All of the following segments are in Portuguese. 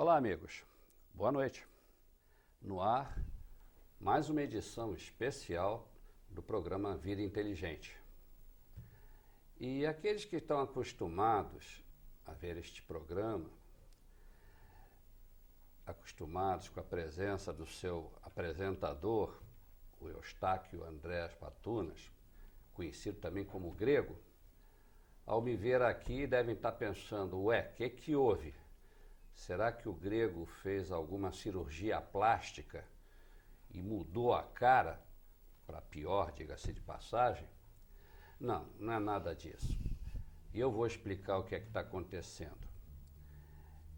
Olá, amigos. Boa noite. No ar, mais uma edição especial do programa Vida Inteligente. E aqueles que estão acostumados a ver este programa, acostumados com a presença do seu apresentador, o Eustáquio Andrés Patunas, conhecido também como Grego, ao me ver aqui devem estar pensando, ué, o que, que houve? Será que o grego fez alguma cirurgia plástica e mudou a cara para pior, diga-se de passagem? Não, não é nada disso. E eu vou explicar o que é que está acontecendo.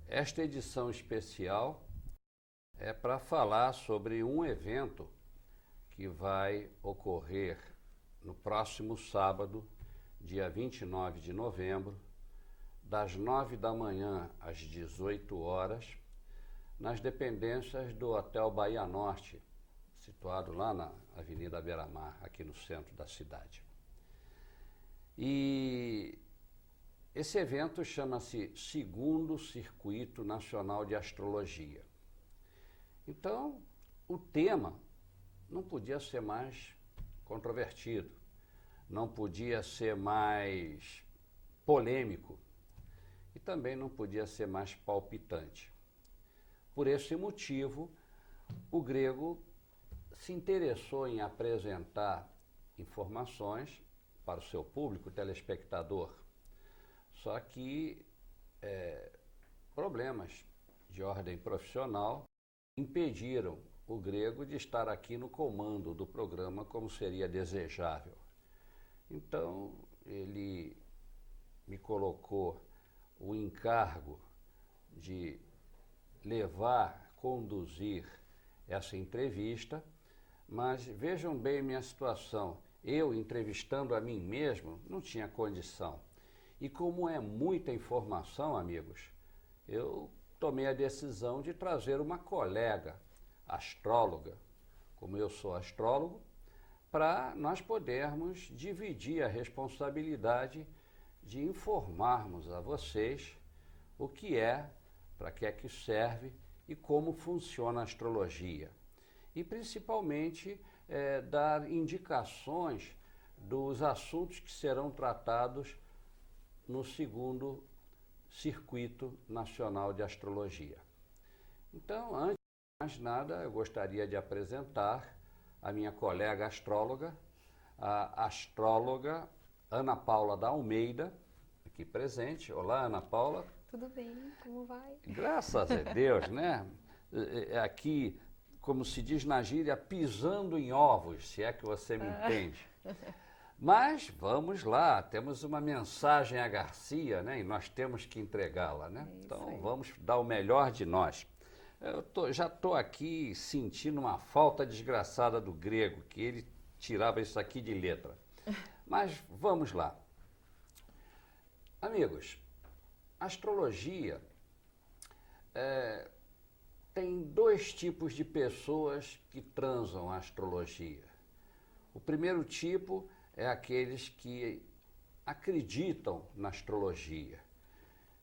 Esta edição especial é para falar sobre um evento que vai ocorrer no próximo sábado, dia 29 de novembro, das 9 da manhã às 18 horas, nas dependências do Hotel Bahia Norte, situado lá na Avenida Beira-Mar, aqui no centro da cidade. E esse evento chama-se Segundo Circuito Nacional de Astrologia. Então, o tema não podia ser mais controvertido, não podia ser mais polêmico e também não podia ser mais palpitante. Por esse motivo, o grego se interessou em apresentar informações para o seu público telespectador. Só que é, problemas de ordem profissional impediram o grego de estar aqui no comando do programa como seria desejável. Então, ele me colocou o encargo de levar, conduzir essa entrevista, mas vejam bem minha situação. Eu, entrevistando a mim mesmo, não tinha condição. E como é muita informação, amigos, eu tomei a decisão de trazer uma colega astróloga, como eu sou astrólogo, para nós podermos dividir a responsabilidade de informarmos a vocês o que é, para que é que serve e como funciona a astrologia. E principalmente é, dar indicações dos assuntos que serão tratados no segundo Circuito Nacional de Astrologia. Então, antes de mais nada, eu gostaria de apresentar a minha colega astróloga, a astróloga Ana Paula da Almeida, aqui presente. Olá, Ana Paula. Tudo bem, como vai? Graças a Deus, né? É, é aqui, como se diz na gíria, pisando em ovos, se é que você me ah. entende. Mas vamos lá, temos uma mensagem a Garcia, né? E nós temos que entregá-la, né? É então vamos dar o melhor de nós. Eu tô, já estou aqui sentindo uma falta desgraçada do grego, que ele tirava isso aqui de letra. Mas vamos lá. Amigos, astrologia é, tem dois tipos de pessoas que transam a astrologia. O primeiro tipo é aqueles que acreditam na astrologia.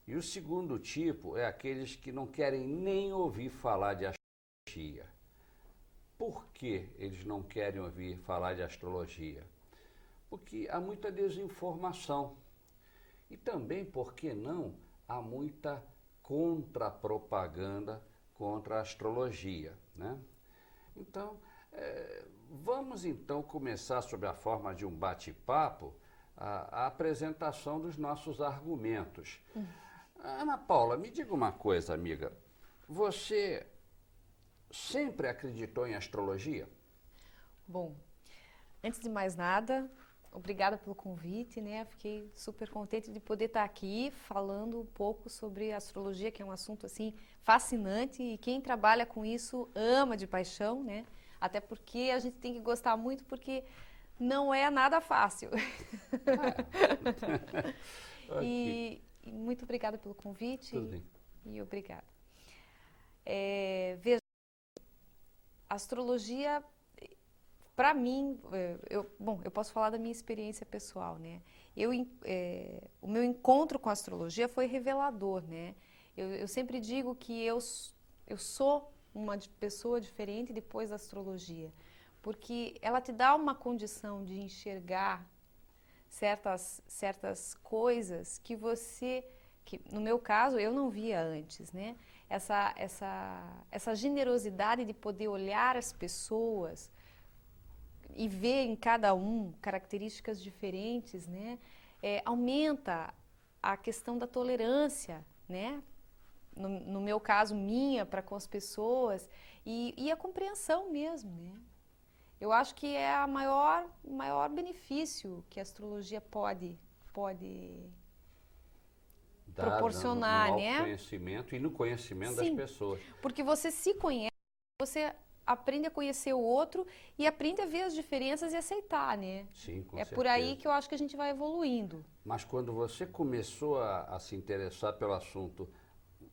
E o segundo tipo é aqueles que não querem nem ouvir falar de astrologia. Por que eles não querem ouvir falar de astrologia? Porque há muita desinformação. E também, por que não, há muita contra-propaganda contra a astrologia. Né? Então, é, vamos então começar, sob a forma de um bate-papo, a, a, apresentação dos nossos argumentos. Hum. Ana Paula, me diga uma coisa, amiga. Você sempre acreditou em astrologia? Bom, antes de mais nada, obrigada pelo convite, né? Fiquei super contente de poder estar aqui falando um pouco sobre astrologia, que é um assunto assim fascinante e quem trabalha com isso ama de paixão, né? Até porque a gente tem que gostar muito porque não é nada fácil. Ah. e, e, muito obrigada pelo convite. Tudo bem. E, obrigada. É, veja, astrologia para mim, é, eu, bom, eu posso falar da minha experiência pessoal, né? Eu, é, o meu encontro com a astrologia foi revelador, né? Eu, eu sempre digo que eu, eu sou uma pessoa diferente depois da astrologia, porque ela te dá uma condição de enxergar certas, certas coisas que você, que no meu caso eu não via antes, né? Essa, essa, essa generosidade de poder olhar as pessoas e ver em cada um características diferentes, né? É, aumenta a questão da tolerância, né? No, no meu caso, minha para com as pessoas e, e, a compreensão mesmo, né? Eu acho que é a maior, maior benefício que a astrologia pode, pode Dá proporcionar, no, no né? conhecimento e no conhecimento Sim, das pessoas. Porque você se conhece, você aprende a conhecer o outro e aprende a ver as diferenças e aceitar, né? Sim, com É certeza. por aí que eu acho que a gente vai evoluindo. Mas quando você começou a, a se interessar pelo assunto,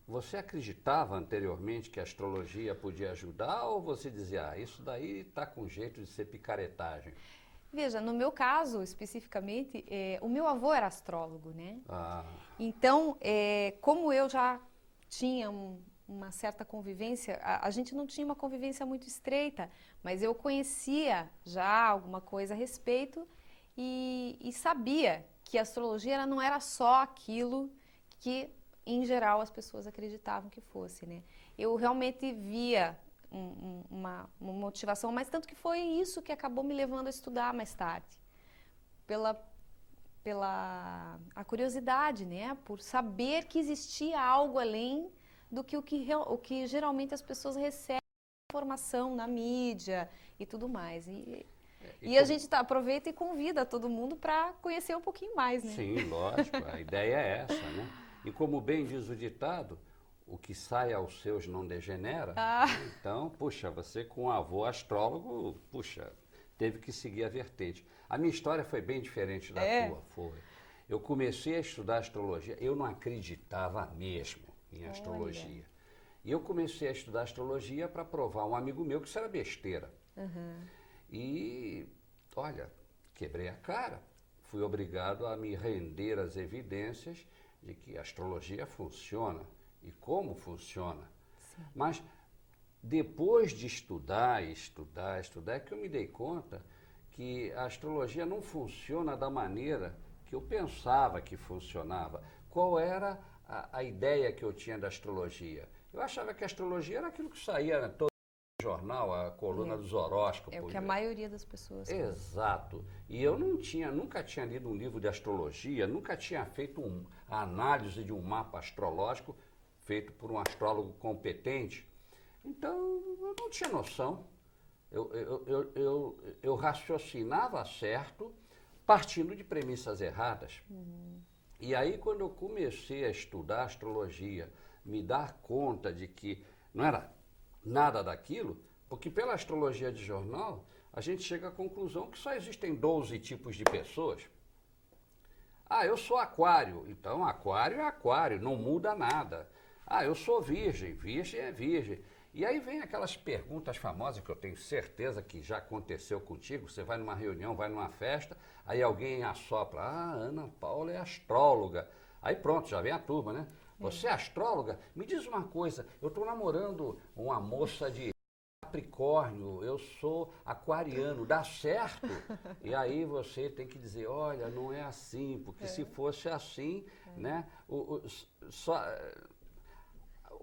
você acreditava anteriormente que a astrologia podia ajudar ou você dizia, ah, isso daí está com jeito de ser picaretagem? Veja, no meu caso especificamente, é, o meu avô era astrólogo, né? Ah. Então, é, como eu já tinha um, uma certa convivência, a, a, gente não tinha uma convivência muito estreita, mas eu conhecia já alguma coisa a respeito e, e sabia que a astrologia não era só aquilo que, em geral, as pessoas acreditavam que fosse, né? Eu realmente via um, uma, uma motivação, mas tanto que foi isso que acabou me levando a estudar mais tarde, pela pela a curiosidade, né? Por saber que existia algo além do que o que, o que geralmente as pessoas recebem informação na mídia e tudo mais. E, é, e, e a gente tá, aproveita e convida todo mundo para conhecer um pouquinho mais, né? Sim, lógico, a ideia é essa, né? E como bem diz o ditado, o que sai aos seus não degenera. Ah. Então, puxa, você com um avô astrólogo, puxa, teve que seguir a vertente. A minha história foi bem diferente da é. tua, foi. Eu comecei a estudar astrologia, eu não acreditava mesmo em astrologia. Olha. E eu comecei a estudar astrologia para provar um amigo meu que isso era besteira. Uhum. E, olha, quebrei a cara. Fui obrigado a me render às evidências de que a astrologia funciona e como funciona. Sim. Mas depois de estudar, estudar, estudar, é que eu me dei conta que a astrologia não funciona da maneira que eu pensava que funcionava. Qual era a, a, ideia que eu tinha da astrologia. Eu achava que a astrologia era aquilo que saía né, todo jornal, a coluna é. dos horóscopos. É o que a maioria das pessoas Exato. E eu não tinha, nunca tinha lido um livro de astrologia, nunca tinha feito um, a análise de um mapa astrológico feito por um astrólogo competente. Então, eu não tinha noção. Eu, eu, eu, eu, eu raciocinava certo, partindo de premissas erradas. Uhum. E aí, quando eu comecei a estudar astrologia, me dar conta de que não era nada daquilo, porque pela astrologia de jornal, a gente chega à conclusão que só existem 12 tipos de pessoas. Ah, eu sou aquário. Então, aquário é aquário, não muda nada. Ah, eu sou virgem. Virgem é virgem. E aí vem aquelas perguntas famosas que eu tenho certeza que já aconteceu contigo. Você vai numa reunião, vai numa festa, aí alguém assopra, ah, Ana Paula é astróloga. Aí pronto, já vem a turma, né? Você é astróloga? Me diz uma coisa, eu estou namorando uma moça de Capricórnio, eu sou aquariano, dá certo? E aí você tem que dizer, olha, não é assim, porque é. se fosse assim, é. né? O, o, só,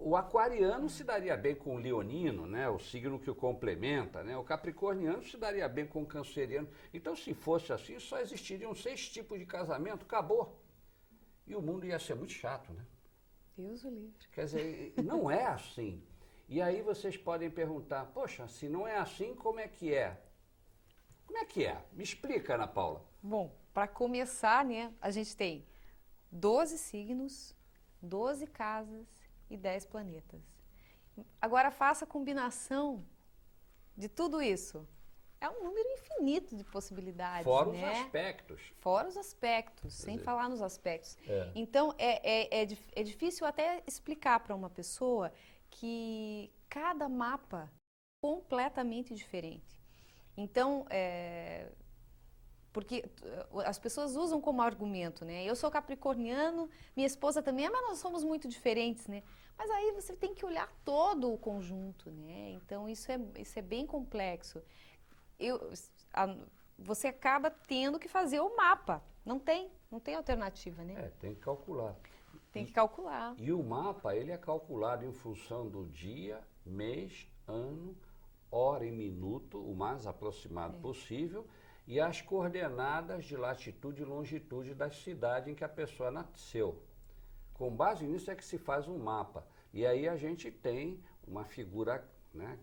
o aquariano se daria bem com o leonino, né? o signo que o complementa, né? o capricorniano se daria bem com o canceriano. Então, se fosse assim, só existiriam seis tipos de casamento, acabou. E o mundo ia ser muito chato, né? Deus o livre. Quer dizer, não é assim. E aí vocês podem perguntar, poxa, se não é assim, como é que é? Como é que é? Me explica, Ana Paula. Bom, para começar, né, a gente tem 12 signos, 12 casas, e 10 planetas. Agora faça a combinação de tudo isso. É um número infinito de possibilidades. Fora né? os aspectos. Fora os aspectos, sem falar nos aspectos. É. Então, é, é, é, é difícil até explicar para uma pessoa que cada mapa é completamente diferente. Então, é, Porque uh, as pessoas usam como argumento, né? Eu sou capricorniano, minha esposa também mas nós somos muito diferentes, né? Mas aí você tem que olhar todo o conjunto, né? Então isso é, isso é bem complexo. Eu, a, você acaba tendo que fazer o mapa. Não tem, não tem alternativa, né? É, tem que calcular. Tem que calcular. E o mapa, ele é calculado em função do dia, mês, ano, hora e minuto, o mais aproximado é. possível, e as coordenadas de latitude e longitude da cidade em que a pessoa nasceu. Com base nisso é que se faz um mapa. E aí a gente tem uma figura, né,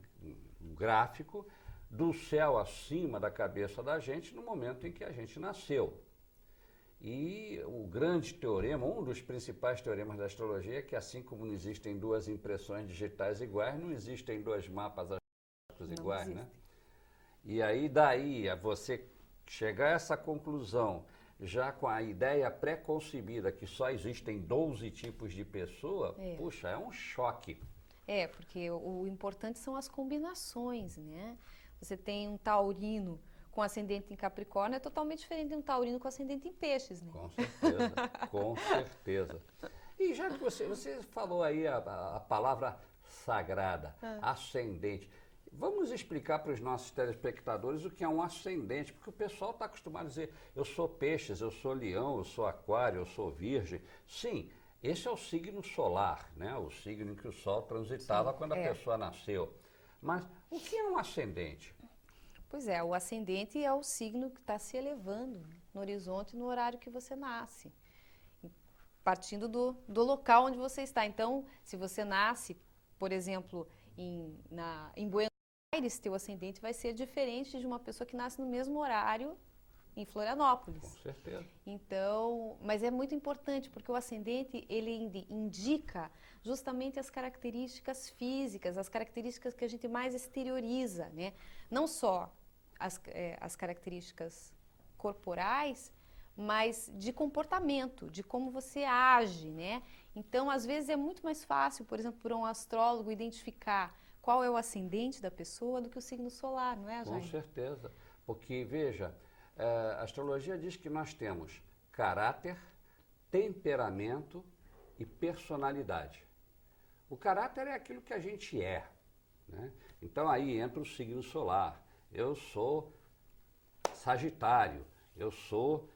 um gráfico do céu acima da cabeça da gente no momento em que a gente nasceu. E o grande teorema, um dos principais teoremas da astrologia é que assim como não existem duas impressões digitais iguais, não existem dois mapas iguais, né? E aí daí a você chegar a essa conclusão já com a ideia pré-concebida que só existem 12 tipos de pessoa, é. puxa, é um choque. É, porque o, o importante são as combinações, né? Você tem um taurino com ascendente em Capricórnio é totalmente diferente de um taurino com ascendente em peixes, né? Com certeza, com certeza. E já que você, você falou aí a, a palavra sagrada, ah. ascendente. Vamos explicar para os nossos telespectadores o que é um ascendente, porque o pessoal está acostumado a dizer eu sou peixes, eu sou leão, eu sou aquário, eu sou virgem. Sim, esse é o signo solar, né? o signo em que o Sol transitava Sim, quando é. a pessoa nasceu. Mas o que é um ascendente? Pois é, o ascendente é o signo que está se elevando no horizonte no horário que você nasce, partindo do, do local onde você está. Então, se você nasce, por exemplo, em, na, em Buenos Aires, teu ascendente vai ser diferente de uma pessoa que nasce no mesmo horário em Florianópolis. Com certeza. Então, mas é muito importante porque o ascendente ele indica justamente as características físicas, as características que a gente mais exterioriza, né? Não só as, é, as características corporais, mas de comportamento, de como você age, né? Então, às vezes é muito mais fácil, por exemplo, para um astrólogo identificar qual é o ascendente da pessoa do que o signo solar, não é, Jair? Com certeza, porque veja, é, a astrologia diz que nós temos caráter, temperamento e personalidade. O caráter é aquilo que a gente é. Né? Então aí entra o signo solar. Eu sou Sagitário, eu sou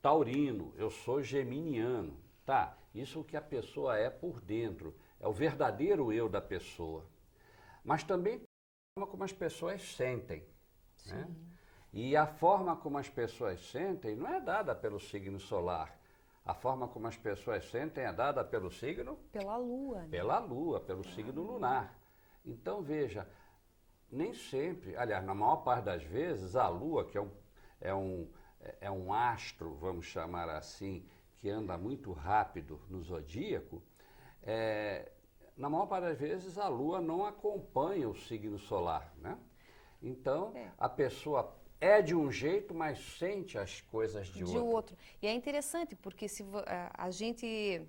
Taurino, eu sou Geminiano. Tá, isso é o que a pessoa é por dentro, é o verdadeiro eu da pessoa. Mas também a forma como as pessoas sentem. Né? E a forma como as pessoas sentem não é dada pelo signo solar. A forma como as pessoas sentem é dada pelo signo? Pela lua. Né? Pela lua, pelo pela signo lua. lunar. Então, veja, nem sempre, aliás, na maior parte das vezes, a lua, que é um, é um, é um astro, vamos chamar assim, que anda muito rápido no zodíaco, é, na maior parte das vezes a lua não acompanha o signo solar, né? Então, é. a pessoa é de um jeito, mas sente as coisas de, de outro. outro. E é interessante, porque se a, a gente.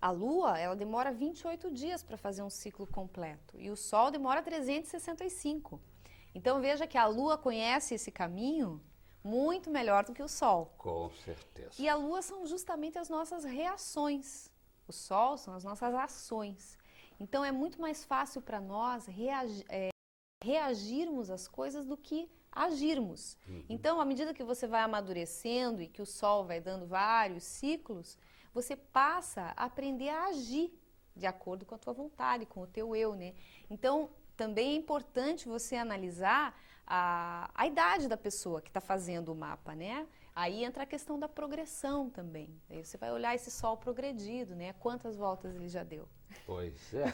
A Lua, ela demora 28 dias para fazer um ciclo completo. E o Sol demora 365. Então veja que a Lua conhece esse caminho muito melhor do que o Sol. Com certeza. E a Lua são justamente as nossas reações. O Sol são as nossas ações. Então é muito mais fácil para nós reagi é, reagirmos às coisas do que agirmos. Uhum. Então, à medida que você vai amadurecendo e que o sol vai dando vários ciclos, você passa a aprender a agir de acordo com a tua vontade, com o teu eu, né? Então, também é importante você analisar a, a idade da pessoa que está fazendo o mapa, né? Aí entra a questão da progressão também. Aí você vai olhar esse sol progredido, né? Quantas voltas ele já deu. Pois é.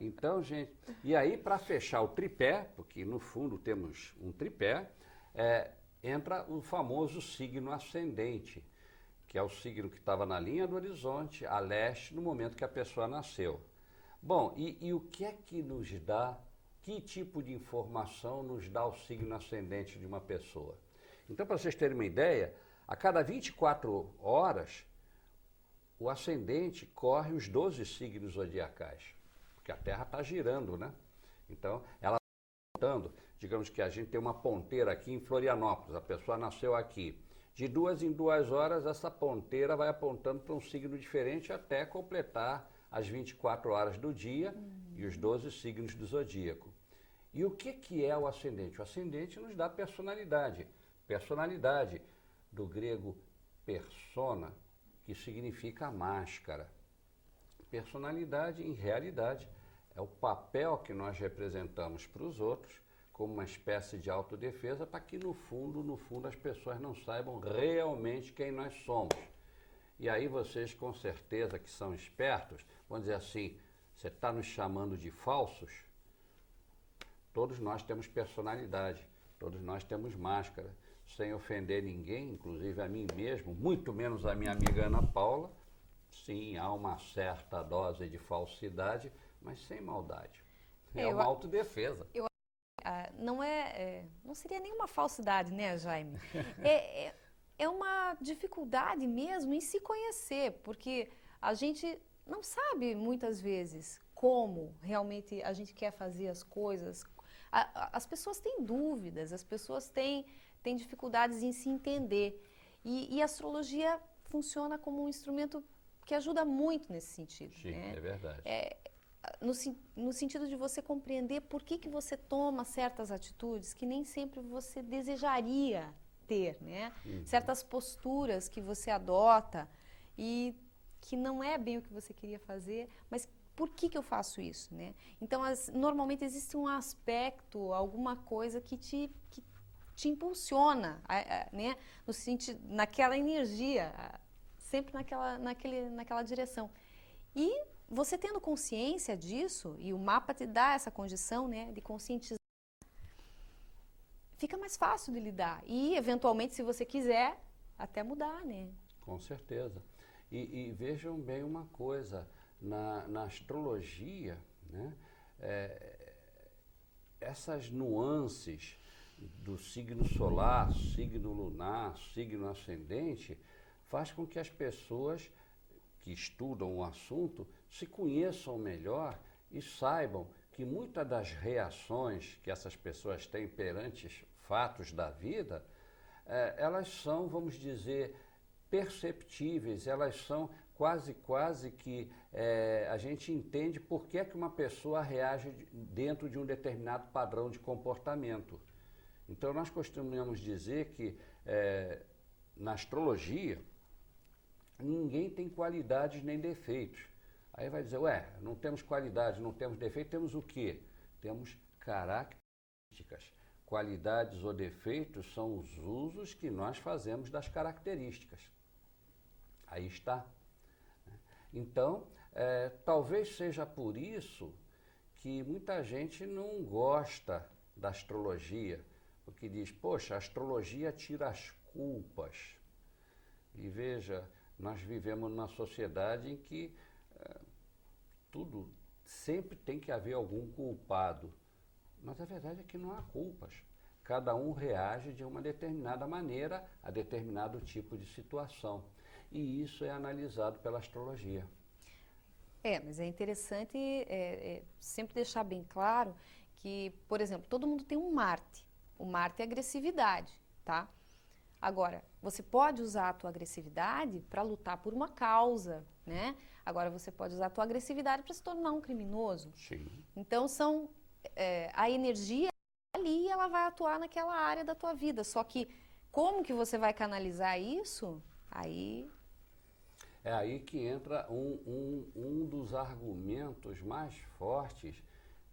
Então, gente, e aí para fechar o tripé, porque no fundo temos um tripé, é, entra o famoso signo ascendente, que é o signo que estava na linha do horizonte, a leste, no momento que a pessoa nasceu. Bom, e, e o que é que nos dá, que tipo de informação nos dá o signo ascendente de uma pessoa? Então, para vocês terem uma ideia, a cada 24 horas, o ascendente corre os 12 signos zodiacais, porque a Terra está girando, né? Então, ela está voltando. digamos que a gente tem uma ponteira aqui em Florianópolis, a pessoa nasceu aqui. De duas em duas horas, essa ponteira vai apontando para um signo diferente até completar as 24 horas do dia uhum. e os 12 signos do zodíaco. E o que, que é o ascendente? O ascendente nos dá personalidade. Personalidade, do grego persona, que significa máscara. Personalidade, em realidade, é o papel que nós representamos para os outros como uma espécie de autodefesa para que no fundo, no fundo, as pessoas não saibam realmente quem nós somos. E aí vocês, com certeza que são espertos, vão dizer assim, você está nos chamando de falsos? Todos nós temos personalidade, todos nós temos máscara, sem ofender ninguém, inclusive a mim mesmo, muito menos a minha amiga Ana Paula. Sim, há uma certa dose de falsidade, mas sem maldade. É, é uma autodefesa. Eu ah, não é, é, não seria nenhuma falsidade, né, Jaime? É, é, é uma dificuldade mesmo em se conhecer, porque a gente não sabe muitas vezes como realmente a gente quer fazer as coisas. A, as pessoas têm dúvidas, as pessoas têm, têm dificuldades em se entender. E, e a astrologia funciona como um instrumento que ajuda muito nesse sentido. Sim, né? é verdade. É, no, no, sentido de você compreender por que, que você toma certas atitudes que nem sempre você desejaria ter, né? Uhum. Certas posturas que você adota e que não é bem o que você queria fazer, mas por que, que eu faço isso, né? Então, as, normalmente existe um aspecto, alguma coisa que te, que te impulsiona, né? No sentido, naquela energia, sempre naquela, naquele, naquela direção. E você tendo consciência disso, e o mapa te dá essa condição né, de conscientizar, fica mais fácil de lidar. E, eventualmente, se você quiser, até mudar, né? Com certeza. E, e vejam bem uma coisa, na, na astrologia, né, é, essas nuances do signo solar, signo lunar, signo ascendente, faz com que as pessoas que estudam o assunto se conheçam melhor e saibam que muitas das reações que essas pessoas têm perante fatos da vida, eh, elas são, vamos dizer, perceptíveis, elas são quase, quase que eh, a gente entende por que, é que uma pessoa reage dentro de um determinado padrão de comportamento. Então, nós costumamos dizer que eh, na astrologia, ninguém tem qualidades nem defeitos. Aí vai dizer, ué, não temos qualidade, não temos defeito, temos o quê? Temos características. Qualidades ou defeitos são os usos que nós fazemos das características. Aí está. Então, é, talvez seja por isso que muita gente não gosta da astrologia, porque diz, poxa, a astrologia tira as culpas. E veja, nós vivemos numa sociedade em que é, tudo sempre tem que haver algum culpado. Mas a verdade é que não há culpas. Cada um reage de uma determinada maneira a determinado tipo de situação. E isso é analisado pela astrologia. É, mas é interessante é, é, sempre deixar bem claro que, por exemplo, todo mundo tem um Marte. O Marte é agressividade, tá? Agora, você pode usar a tua agressividade para lutar por uma causa, né? Agora, você pode usar a tua agressividade para se tornar um criminoso. Sim. Então, são é, a energia ali ela vai atuar naquela área da tua vida. Só que como que você vai canalizar isso? Aí é aí que entra um, um, um dos argumentos mais fortes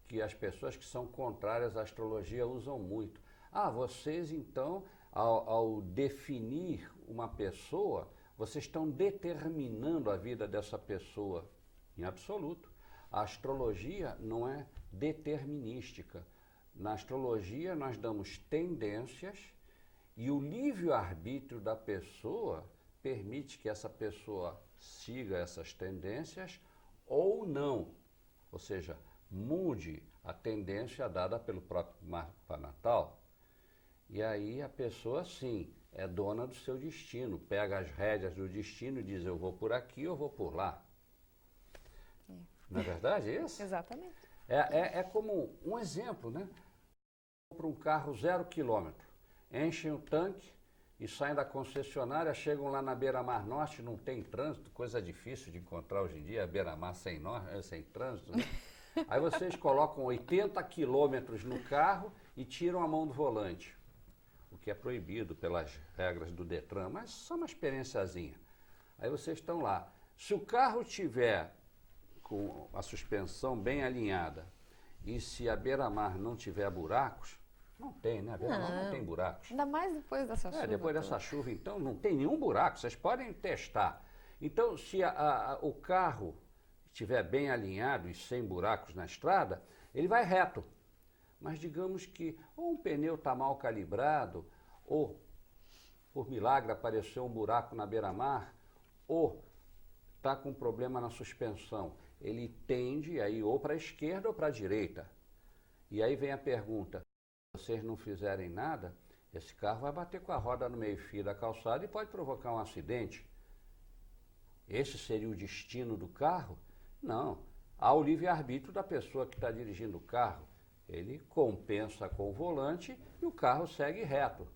que as pessoas que são contrárias à astrologia usam muito. Ah, vocês então ao, ao definir uma pessoa, vocês estão determinando a vida dessa pessoa em absoluto. A astrologia não é determinística. Na astrologia, nós damos tendências e o livre-arbítrio da pessoa permite que essa pessoa siga essas tendências ou não. Ou seja, mude a tendência dada pelo próprio mapa natal. E aí a pessoa, sim, é dona do seu destino, pega as rédeas do destino e diz: eu vou por aqui, eu vou por lá. É. Não é verdade isso? Exatamente. É, é, é como um exemplo, né? compram um carro zero quilômetro, enchem o tanque e saem da concessionária, chegam lá na beira-mar norte, não tem trânsito, coisa difícil de encontrar hoje em dia, a beira-mar sem, eh, sem trânsito. Né? Aí vocês colocam 80 quilômetros no carro e tiram a mão do volante, o que é proibido pelas regras do Detran, mas só uma experiênciazinha. Aí vocês estão lá. Se o carro tiver com a suspensão bem alinhada e se a beira-mar não tiver buracos, não tem, né? A beira-mar não. não. tem buracos. Ainda mais depois dessa é, chuva. É, depois dessa chuva, então, não tem nenhum buraco. Vocês podem testar. Então, se a, a, o carro estiver bem alinhado e sem buracos na estrada, ele vai reto. Mas digamos que ou um pneu está mal calibrado, ou por milagre apareceu um buraco na beira-mar, ou está com problema na suspensão. Ele tende aí ou para a esquerda ou para a direita. E aí vem a pergunta: se vocês não fizerem nada, esse carro vai bater com a roda no meio-fio da calçada e pode provocar um acidente. Esse seria o destino do carro? Não. Há o livre-arbítrio da pessoa que está dirigindo o carro. Ele compensa com o volante e o carro segue reto.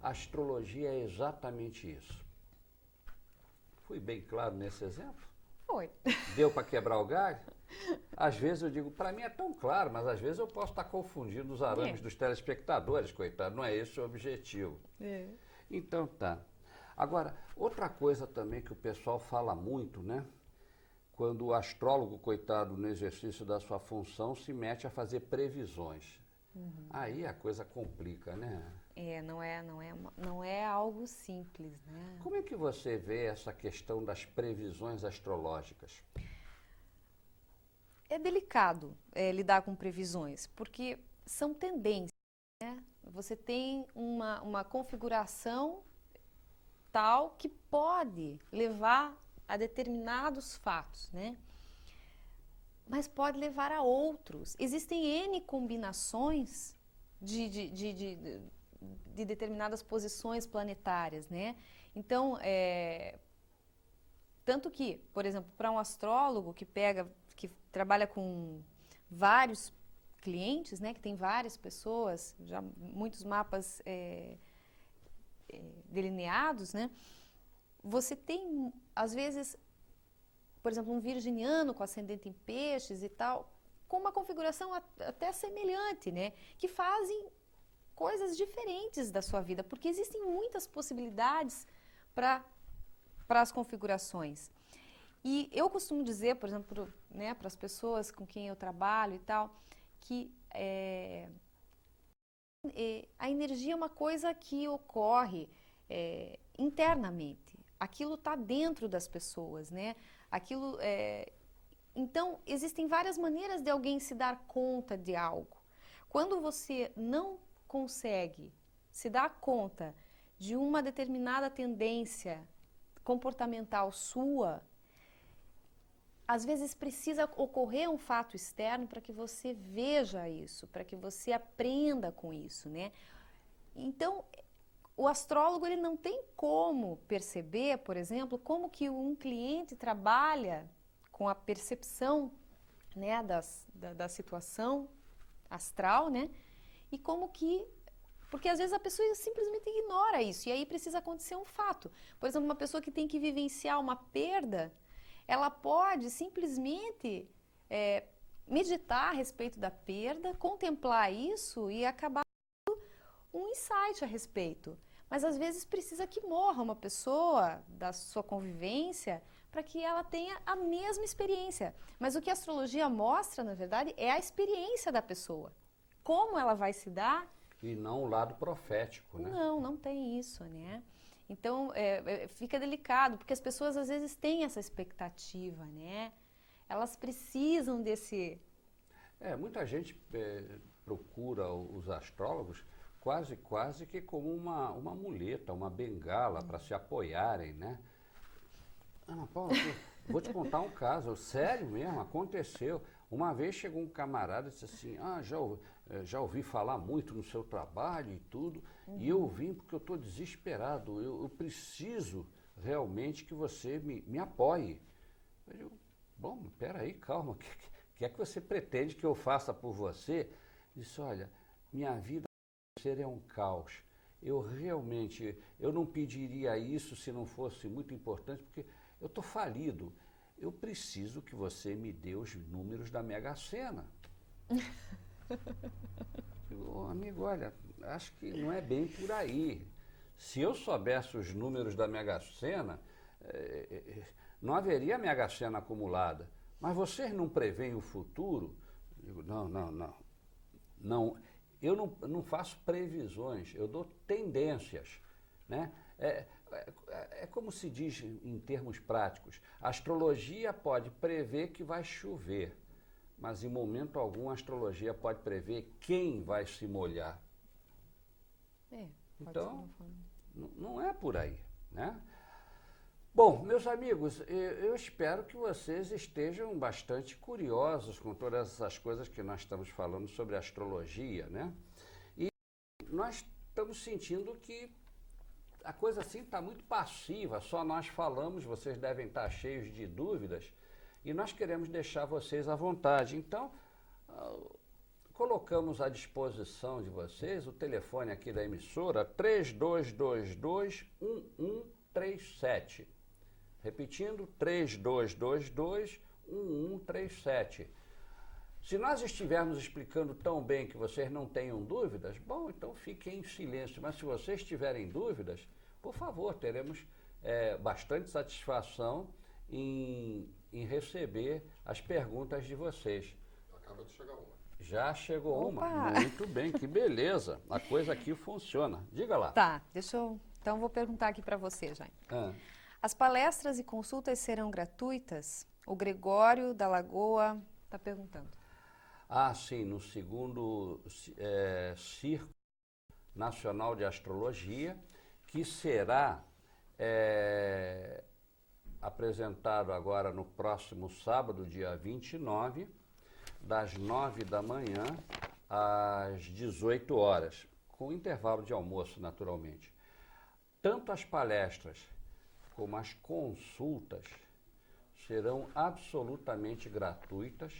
A astrologia é exatamente isso. Fui bem claro nesse exemplo? Foi. Deu para quebrar o galho? Às vezes eu digo, para mim é tão claro, mas às vezes eu posso estar confundindo os arames é. dos telespectadores, coitado. Não é esse o objetivo. É. Então tá. Agora, outra coisa também que o pessoal fala muito, né? Quando o astrólogo, coitado, no exercício da sua função, se mete a fazer previsões. Uhum. Aí a coisa complica, né? É, não é, não é, não é algo simples, né? Como é que você vê essa questão das previsões astrológicas? É delicado é, lidar com previsões, porque são tendências. Né? Você tem uma, uma configuração tal que pode levar a determinados fatos, né? Mas pode levar a outros. Existem N combinações de, de, de, de de determinadas posições planetárias, né? Então, é, tanto que, por exemplo, para um astrólogo que pega, que trabalha com vários clientes, né, que tem várias pessoas, já muitos mapas é, é, delineados, né? Você tem, às vezes, por exemplo, um virginiano com ascendente em peixes e tal, com uma configuração até semelhante, né? Que fazem coisas diferentes da sua vida, porque existem muitas possibilidades para as configurações. E eu costumo dizer, por exemplo, né, para as pessoas com quem eu trabalho e tal, que é, é, a energia é uma coisa que ocorre é, internamente. Aquilo está dentro das pessoas, né? Aquilo, é, então, existem várias maneiras de alguém se dar conta de algo. Quando você não consegue se dar conta de uma determinada tendência comportamental sua, às vezes precisa ocorrer um fato externo para que você veja isso, para que você aprenda com isso, né? Então, o astrólogo ele não tem como perceber, por exemplo, como que um cliente trabalha com a percepção né, das, da, da situação astral, né? e como que porque às vezes a pessoa simplesmente ignora isso e aí precisa acontecer um fato. Por exemplo, uma pessoa que tem que vivenciar uma perda, ela pode simplesmente é, meditar a respeito da perda, contemplar isso e acabar um insight a respeito. Mas às vezes precisa que morra uma pessoa da sua convivência para que ela tenha a mesma experiência. Mas o que a astrologia mostra, na verdade, é a experiência da pessoa como ela vai se dar. E não o lado profético, né? Não, não tem isso, né? Então, é, é, fica delicado, porque as pessoas às vezes têm essa expectativa, né? Elas precisam desse... É, muita gente é, procura os astrólogos quase, quase que como uma, uma muleta, uma bengala para se apoiarem, né? Ana Paula, vou te contar um caso, sério mesmo, aconteceu. Uma vez chegou um camarada e disse assim, ah, já, eh, já ouvi falar muito no seu trabalho e tudo, uhum. e eu vim porque eu estou desesperado, eu, eu, preciso realmente que você me, me apoie. Eu digo, bom, peraí, calma, o que, que é que você pretende que eu faça por você? Ele disse, olha, minha vida financeira é um caos. Eu realmente, eu não pediria isso se não fosse muito importante, porque eu estou falido. Eu preciso que você me dê os números da Mega Sena. Digo, amigo, olha, acho que não é bem por aí. Se eu soubesse os números da Mega Sena, eh, não haveria Mega Sena acumulada. Mas vocês não preveem o futuro? Digo, não, não, não. não eu não, não faço previsões, eu dou tendências. Né? É, é, é, como se diz em termos práticos: a astrologia pode prever que vai chover, mas em momento algum a astrologia pode prever quem vai se molhar. É, então, não é por aí. Né? Bom, meus amigos, eu espero que vocês estejam bastante curiosos com todas essas coisas que nós estamos falando sobre astrologia, né? E nós estamos sentindo que a coisa assim está muito passiva, só nós falamos, vocês devem estar cheios de dúvidas e nós queremos deixar vocês à vontade. Então, uh, colocamos à disposição de vocês o telefone aqui da emissora 3222 1137. Repetindo, 3222-1137. Se nós estivermos explicando tão bem que vocês não tenham dúvidas, bom, então fiquem em silêncio. Mas se vocês tiverem dúvidas, por favor, teremos é, bastante satisfação em, em, receber as perguntas de vocês. Acaba de chegar uma. Já chegou Opa. uma. Muito bem, que beleza. A coisa aqui funciona. Diga lá. Tá, deixa eu. Então vou perguntar aqui para você, Jaime. Ah. As palestras e consultas serão gratuitas? O Gregório da Lagoa está perguntando. Ah, sim, no segundo é, Circo Nacional de Astrologia, que será é, apresentado agora no próximo sábado, dia 29, das 9 da manhã às 18 horas, com intervalo de almoço, naturalmente. Tanto as palestras como as consultas serão absolutamente gratuitas.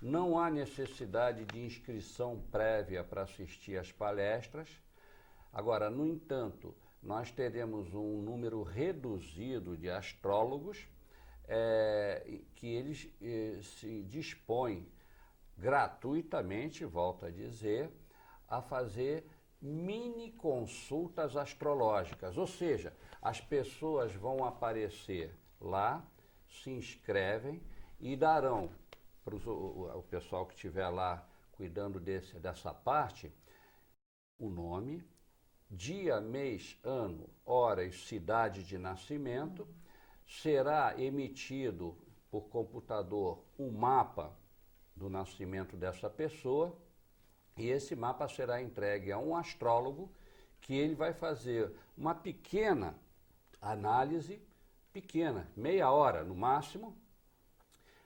Não há necessidade de inscrição prévia para assistir às palestras. Agora, no entanto, nós teremos um número reduzido de astrólogos é, que eles eh, se dispõem gratuitamente, volto a dizer, a fazer mini consultas astrológicas, ou seja, as pessoas vão aparecer lá, se inscrevem e darão para o, pessoal que estiver lá cuidando desse, dessa parte o nome, dia, mês, ano, hora e cidade de nascimento. Será emitido por computador um mapa do nascimento dessa pessoa e esse mapa será entregue a um astrólogo que ele vai fazer uma pequena análise, pequena, meia hora no máximo,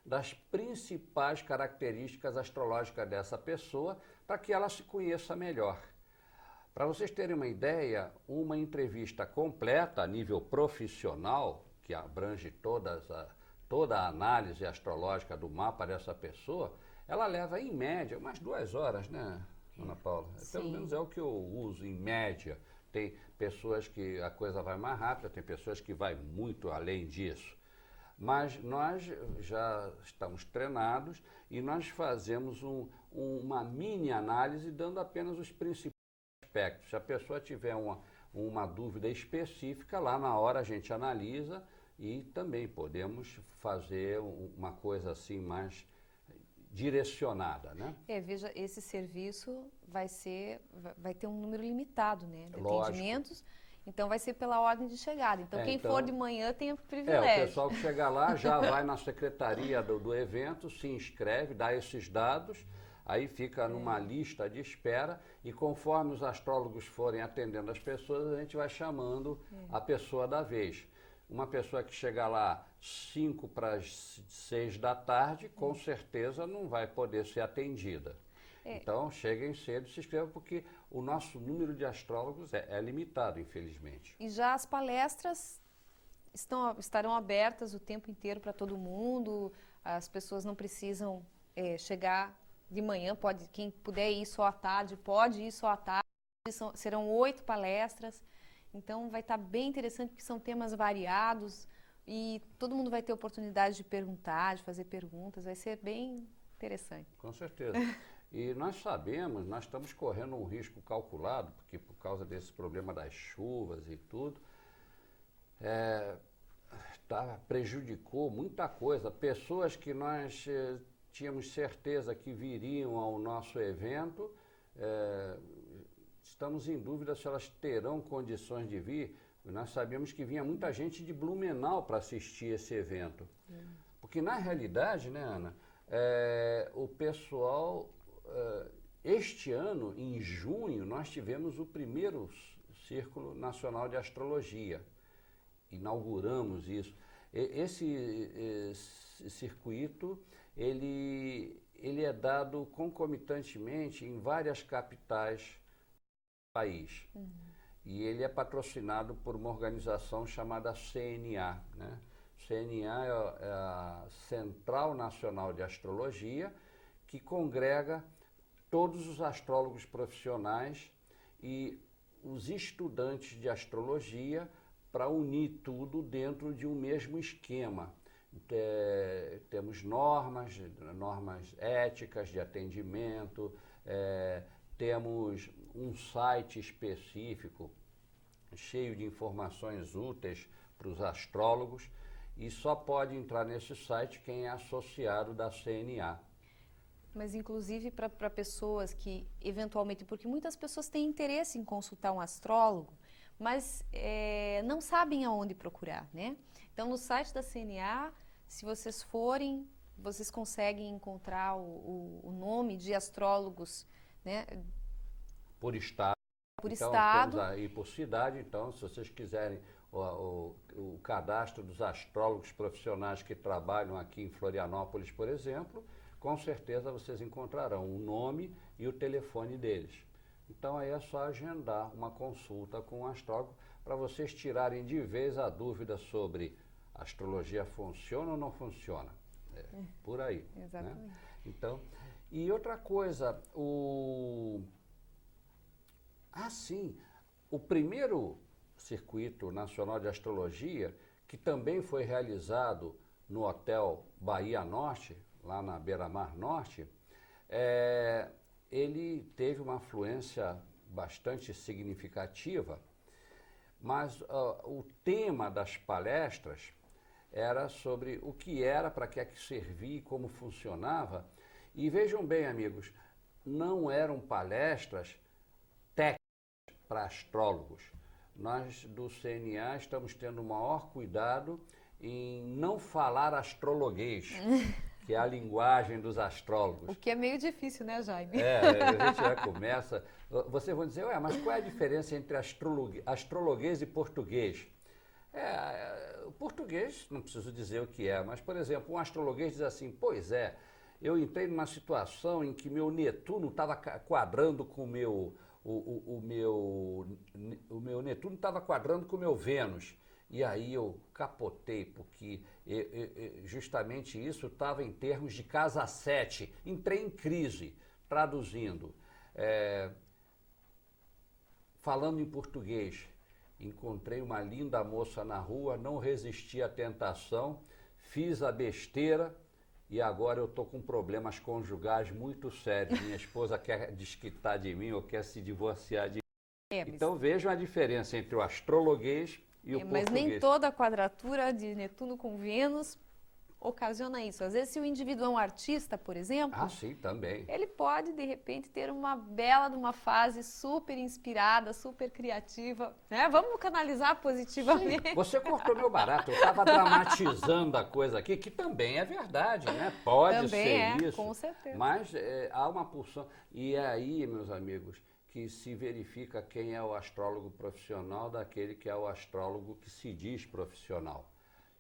das principais características astrológicas dessa pessoa para que ela se conheça melhor. Para vocês terem uma ideia, uma entrevista completa a nível profissional, que abrange todas a, toda a análise astrológica do mapa dessa pessoa, ela leva, em média, umas duas horas, né, Ana Paula? Sim. Pelo menos é o que eu uso, em média. Tem pessoas que a coisa vai mais rápida, tem pessoas que vai muito além disso. Mas nós já estamos treinados e nós fazemos um, uma mini análise dando apenas os principais aspectos. Se a pessoa tiver uma, uma dúvida específica, lá na hora a gente analisa e também podemos fazer uma coisa assim mais direcionada, né? É, veja, esse serviço vai ser, vai ter um número limitado, né, de Lógico. atendimentos. Então vai ser pela ordem de chegada. Então é, quem então, for de manhã tem o privilégio. É, o pessoal que chegar lá já vai na secretaria do, do evento, se inscreve, dá esses dados, aí fica numa é. lista de espera e conforme os astrólogos forem atendendo as pessoas, a gente vai chamando é. a pessoa da vez. Uma pessoa que chega lá 5 para as 6 da tarde, com hum. certeza não vai poder ser atendida. É. Então, cheguem cedo, se inscrevam, porque o nosso número de astrólogos é, é, limitado, infelizmente. E já as palestras estão, estarão abertas o tempo inteiro para todo mundo, as pessoas não precisam é, chegar de manhã, pode, quem puder ir só à tarde, pode ir só à tarde. são, serão oito palestras. Então vai estar bem interessante porque são temas variados e todo mundo vai ter oportunidade de perguntar, de fazer perguntas. Vai ser bem interessante. Com certeza. E nós sabemos, nós estamos correndo um risco calculado, porque por causa desse problema das chuvas e tudo, é, tá, prejudicou muita coisa. Pessoas que nós eh, tínhamos certeza que viriam ao nosso evento, é, estamos em dúvida se elas terão condições de vir. Nós sabemos que vinha muita gente de Blumenau para assistir esse evento. Hum. Porque, na realidade, né, Ana, é, o pessoal, é, este ano, em junho, nós tivemos o primeiro Círculo Nacional de Astrologia. Inauguramos isso. Esse, esse circuito, ele, ele é dado concomitantemente em várias capitais país. Uhum. E ele é patrocinado por uma organização chamada CNA. Né? CNA é, é a Central Nacional de Astrologia, que congrega todos os astrólogos profissionais e os estudantes de astrologia para unir tudo dentro de um mesmo esquema. É, temos normas, normas éticas de atendimento, é, temos um site específico cheio de informações úteis para os astrólogos e só pode entrar nesse site quem é associado da CNA. Mas inclusive para pessoas que eventualmente, porque muitas pessoas têm interesse em consultar um astrólogo, mas é, não sabem aonde procurar, né? Então no site da CNA, se vocês forem, vocês conseguem encontrar o, o, o nome de astrólogos, né? Por estado. Por então, estado. E por cidade, então, se vocês quiserem o, o, o, cadastro dos astrólogos profissionais que trabalham aqui em Florianópolis, por exemplo, com certeza vocês encontrarão o nome e o telefone deles. Então aí é só agendar uma consulta com o um astrólogo para vocês tirarem de vez a dúvida sobre a astrologia funciona ou não funciona. É, é. por aí. Né? Exatamente. Né? Então, e outra coisa, o. Ah, sim, o primeiro Circuito Nacional de Astrologia, que também foi realizado no Hotel Bahia Norte, lá na Beira-Mar Norte, é, ele teve uma afluência bastante significativa, mas uh, o tema das palestras era sobre o que era, para que é que servia e como funcionava. E vejam bem, amigos, não eram palestras para astrólogos nós do CNA estamos tendo o maior cuidado em não falar astrologuês, que é a linguagem dos astrólogos. O que é meio difícil, né, Jaime? É, a gente já começa. Vocês vão dizer, ué, mas qual é a diferença entre astrologuês e português? É, o português, não preciso dizer o que é, mas, por exemplo, um astrologuês diz assim: pois é, eu entrei numa situação em que meu Netuno estava quadrando com o meu o, o, o, meu, o meu Netuno estava quadrando com o meu Vênus. E aí eu capotei, porque justamente isso estava em termos de casa 7. Entrei em crise, traduzindo. É, falando em português, encontrei uma linda moça na rua, não resisti à tentação, fiz a besteira e agora eu estou com problemas conjugais muito sérios. Minha esposa quer desquitar de mim ou quer se divorciar de mim. É. Então vejam a diferença entre o astrologuês e é, o português. Mas nem toda quadratura de Netuno com Vênus ocasiona isso. Às vezes, se o indivíduo é um artista, por exemplo, ah, sim, também. ele pode, de repente, ter uma bela de uma fase super inspirada, super criativa. Né? Vamos canalizar positivamente. Sim, você cortou meu barato. Eu estava dramatizando a coisa aqui, que também é verdade, né? Pode também ser é, isso. Com certeza. Mas é, há uma porção. E é aí, meus amigos, que se verifica quem é o astrólogo profissional daquele que é o astrólogo que se diz profissional.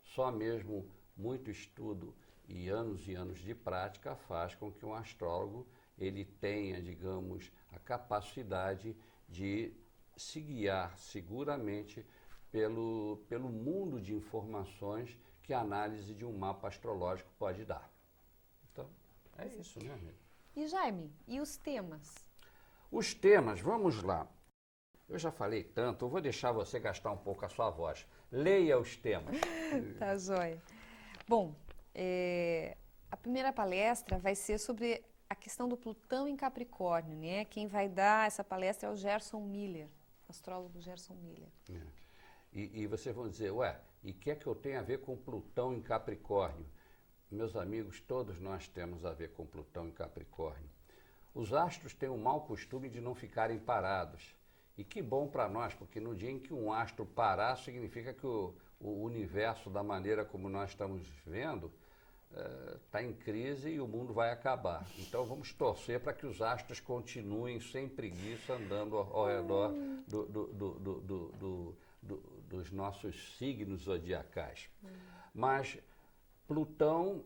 Só mesmo muito estudo e anos e anos de prática faz com que um astrólogo ele tenha, digamos, a capacidade de se guiar seguramente pelo, pelo mundo de informações que a análise de um mapa astrológico pode dar. Então, é isso, né, amigo? E Jaime, e os temas? Os temas, vamos lá. eu já falei tanto, eu vou deixar você gastar um pouco a sua voz. Leia os temas. tá joia. Bom, é, a primeira palestra vai ser sobre a questão do Plutão em Capricórnio, né? Quem vai dar essa palestra é o Gerson Miller, astrólogo Gerson Miller. É. E, e vocês vão dizer, ué, e o que é que eu tenho a ver com Plutão em Capricórnio? Meus amigos, todos nós temos a ver com Plutão em Capricórnio. Os astros têm o mau costume de não ficarem parados. E que bom para nós, porque no dia em que um astro parar, significa que o, o universo, da maneira como nós estamos vendo, está uh, em crise e o mundo vai acabar. Então vamos torcer para que os astros continuem sem preguiça andando ao, ao redor do, do, do, dos nossos signos zodiacais. Mas Plutão,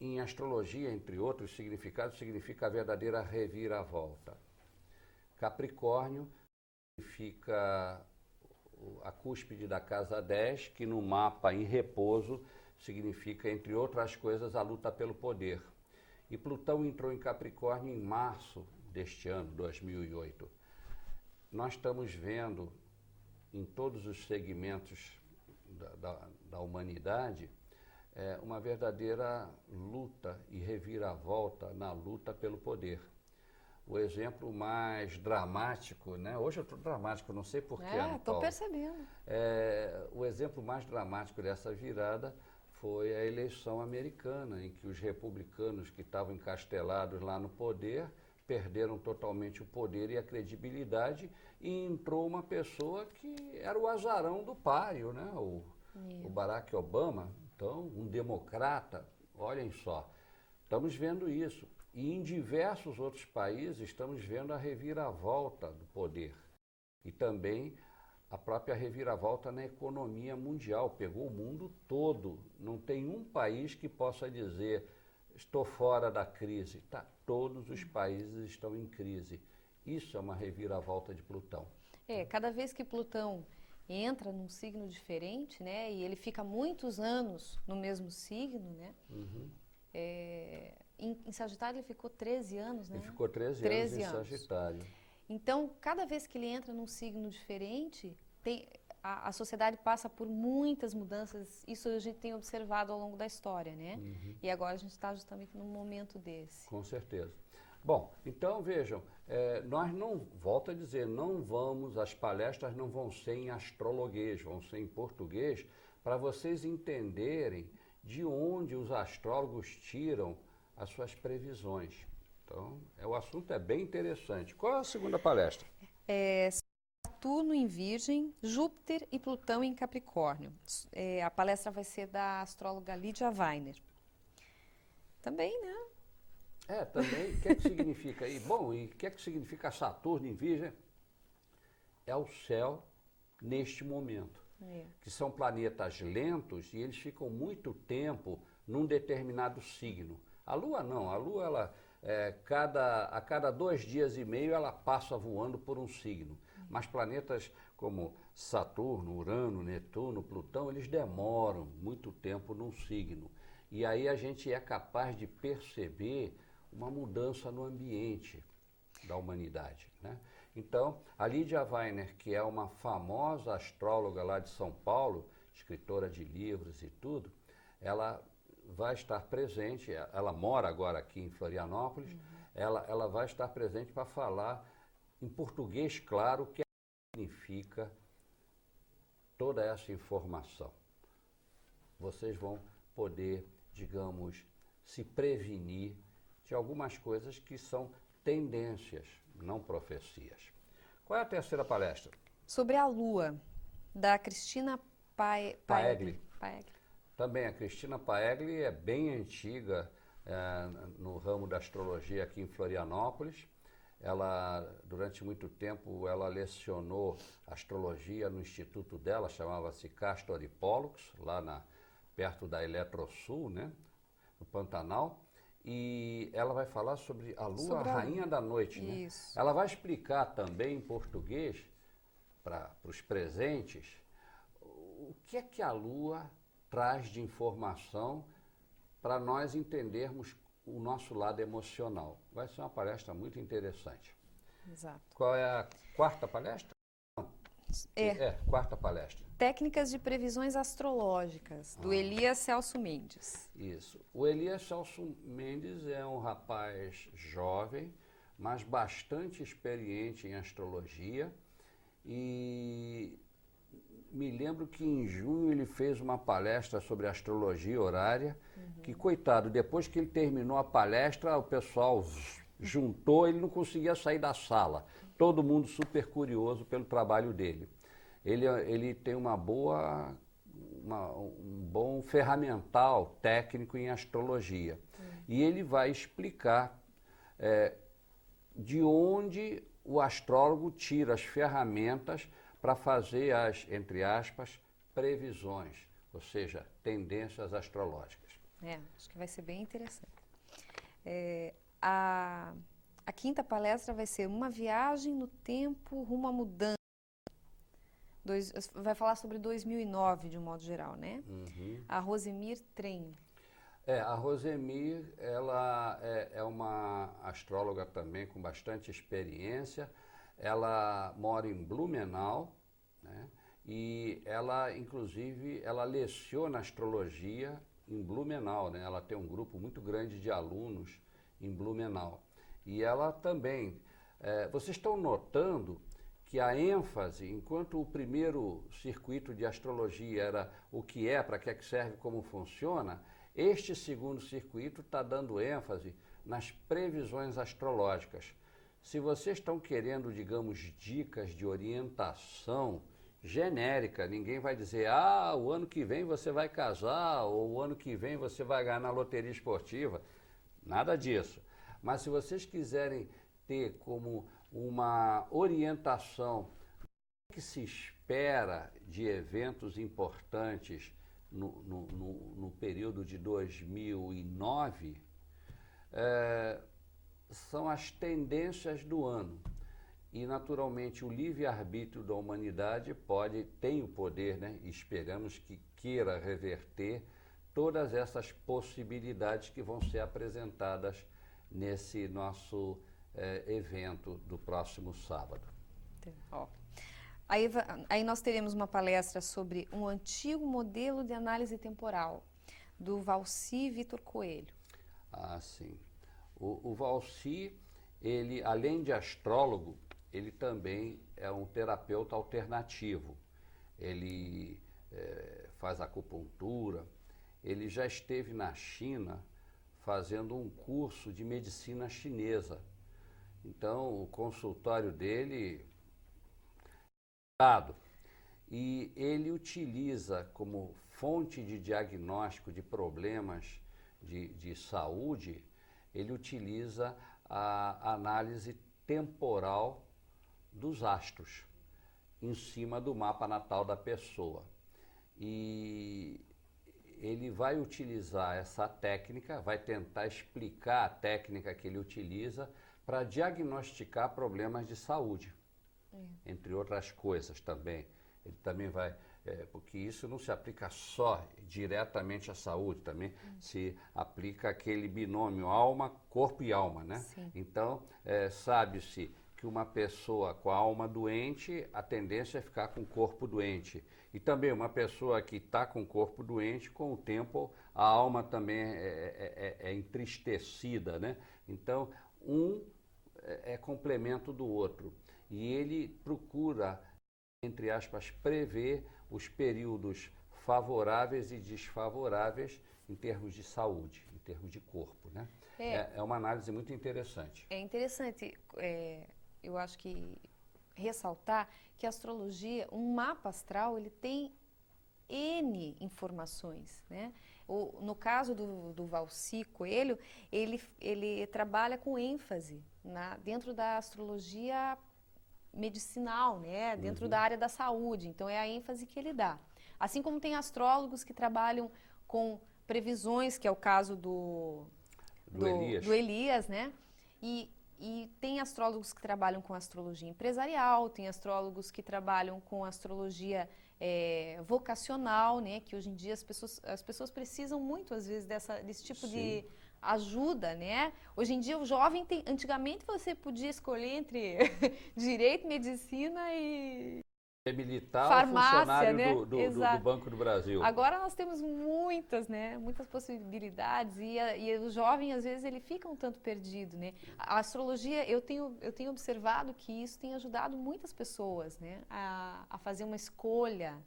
em astrologia, entre outros significados, significa a verdadeira reviravolta. Capricórnio significa a cúspide da casa 10, que no mapa em repouso significa, entre outras coisas, a luta pelo poder. E Plutão entrou em Capricórnio em março deste ano, 2008. Nós estamos vendo em todos os segmentos da, da, da humanidade é, uma verdadeira luta e reviravolta na luta pelo poder. O exemplo mais dramático, né? Hoje eu estou dramático, não sei porquê. É, estou percebendo. É, o exemplo mais dramático dessa virada foi a eleição americana, em que os republicanos que estavam encastelados lá no poder perderam totalmente o poder e a credibilidade e entrou uma pessoa que era o azarão do páreo, né? O, o Barack Obama, então, um democrata, olhem só, estamos vendo isso. E em diversos outros países estamos vendo a reviravolta do poder. E também a própria reviravolta na economia mundial. Pegou o mundo todo. Não tem um país que possa dizer estou fora da crise. Tá, todos os países estão em crise. Isso é uma reviravolta de Plutão. É, cada vez que Plutão entra num signo diferente, né, e ele fica muitos anos no mesmo signo, né, uhum. é, em, em, Sagitário ele ficou 13 anos, né? Ele ficou 13, 13 anos, anos em Sagitário. Então, cada vez que ele entra num signo diferente, tem, a, a, sociedade passa por muitas mudanças. Isso a gente tem observado ao longo da história, né? Uhum. E agora a gente está justamente num momento desse. Com certeza. Bom, então vejam, é, nós não, volto a dizer, não vamos, as palestras não vão ser em astrologuês, vão ser em português, para vocês entenderem de onde os astrólogos tiram as suas previsões. Então, é, o assunto é bem interessante. Qual é a segunda palestra? É, Saturno em Virgem, Júpiter e Plutão em Capricórnio. É, a palestra vai ser da astróloga Lídia Weiner. Também, né? É, também. O que é que significa aí? Bom, e o que é que significa Saturno em Virgem? É o céu neste momento. É. Que são planetas lentos e eles ficam muito tempo num determinado signo. A Lua não, a Lua, ela, é, cada, a cada dois dias e meio, ela passa voando por um signo. Mas planetas como Saturno, Urano, Netuno, Plutão, eles demoram muito tempo num signo. E aí a gente é capaz de perceber uma mudança no ambiente da humanidade. Né? Então, a Lídia Weiner, que é uma famosa astróloga lá de São Paulo, escritora de livros e tudo, ela vai estar presente, ela mora agora aqui em Florianópolis, uhum. ela, ela vai estar presente para falar em português claro o que significa toda essa informação. Vocês vão poder, digamos, se prevenir de algumas coisas que são tendências, não profecias. Qual é a terceira palestra? Sobre a Lua, da Cristina Paegli. Paegli. Paegli. Também a Cristina Paegli é bem antiga é, no ramo da astrologia aqui em Florianópolis. Ela, durante muito tempo, ela lecionou astrologia no instituto dela, chamava-se Castor Pollux, lá na, perto da Eletrosul, né, no Pantanal e ela vai falar sobre a lua sobre a... rainha da noite. Né? Ela vai explicar também em português para os presentes o que é que a lua traz de informação para nós entendermos o nosso lado emocional. Vai ser uma palestra muito interessante. Exato. Qual é a quarta palestra? É. é, quarta palestra. Técnicas de previsões astrológicas, do ah. Elias Celso Mendes. Isso. O Elias Celso Mendes é um rapaz jovem, mas bastante experiente em astrologia. E me lembro que em junho ele fez uma palestra sobre astrologia horária, uhum. que, coitado, depois que ele terminou a palestra, o pessoal juntou, ele não conseguia sair da sala. Todo mundo super curioso pelo trabalho dele. Ele, ele tem uma boa, uma, um bom ferramental técnico em astrologia. Uhum. E ele vai explicar é, de onde o astrólogo tira as ferramentas para fazer as, entre aspas, previsões, ou seja, tendências astrológicas. É, acho que vai ser bem interessante. É, a, a quinta palestra vai ser uma viagem no tempo rumo à mudança. Dois, vai falar sobre 2009 de um modo geral, né? Uhum. A Rosemir Trem. É, a Rosemir, ela é, é uma astróloga também com bastante experiência. Ela mora em Blumenau, né? E ela, inclusive, ela leciona astrologia em Blumenau, né? Ela tem um grupo muito grande de alunos em Blumenau. E ela também, é, vocês estão notando que a ênfase, enquanto o primeiro circuito de astrologia era o que é, para que é que serve, como funciona, este segundo circuito está dando ênfase nas previsões astrológicas. Se vocês estão querendo, digamos, dicas de orientação genérica. Ninguém vai dizer, ah, o ano que vem você vai casar, ou o ano que vem você vai ganhar na loteria esportiva. Nada disso. Mas se vocês quiserem ter como uma orientação que se espera de eventos importantes no, no, no, no período de 2009, é, são as tendências do ano. E, naturalmente, o livre-arbítrio da humanidade pode, tem o poder, né? esperamos que queira reverter todas essas possibilidades que vão ser apresentadas nesse nosso eh, evento do próximo sábado. Ó. Aí, aí nós teremos uma palestra sobre um antigo modelo de análise temporal, do Valci Vitor Coelho. Ah, sim. O, o Valci, ele, além de astrólogo, ele também é um terapeuta alternativo. Ele é, faz acupuntura, ele já esteve na China fazendo um curso de medicina chinesa. Então, o consultório dele dado e ele utiliza como fonte de diagnóstico de problemas de, de saúde, ele utiliza a análise temporal dos astros em cima do mapa natal da pessoa. E ele vai utilizar essa técnica, vai tentar explicar a técnica que ele utiliza para diagnosticar problemas de saúde, é. entre outras coisas também. Ele também vai, é, porque isso não se aplica só diretamente à saúde, também hum. se aplica aquele binômio alma, corpo e alma, né? Sim. Então, é, sabe-se que uma pessoa com a alma doente, a tendência é ficar com o corpo doente. E também uma pessoa que está com o corpo doente, com o tempo a alma também é, é, é, é entristecida, né? Então, um é, é complemento do outro. E ele procura, entre aspas, prever os períodos favoráveis e desfavoráveis em termos de saúde, em termos de corpo, né? É, é, é uma análise muito interessante. É interessante. É, eu acho que ressaltar que a astrologia, um mapa astral, ele tem N informações, né? O, no caso do, do Valci Coelho, ele, ele trabalha com ênfase na, dentro da astrologia medicinal, né? Dentro uhum. da área da saúde. Então, é a ênfase que ele dá. Assim como tem astrólogos que trabalham com previsões, que é o caso do, do, do Elias. do Elias, né? E e tem astrólogos que trabalham com astrologia empresarial, tem astrólogos que trabalham com astrologia é, vocacional, né? Que hoje em dia as pessoas, as pessoas precisam muito, às vezes, dessa, desse tipo Sim. de ajuda, né? Hoje em dia o jovem tem. Antigamente você podia escolher entre direito, medicina e É militar farmácia, funcionário né? do, do, do, Banco do Brasil. Agora nós temos muitas, né? Muitas possibilidades e, a, e, o jovem às vezes ele fica um tanto perdido, né? A astrologia eu tenho eu tenho observado que isso tem ajudado muitas pessoas, né? A, a fazer uma escolha,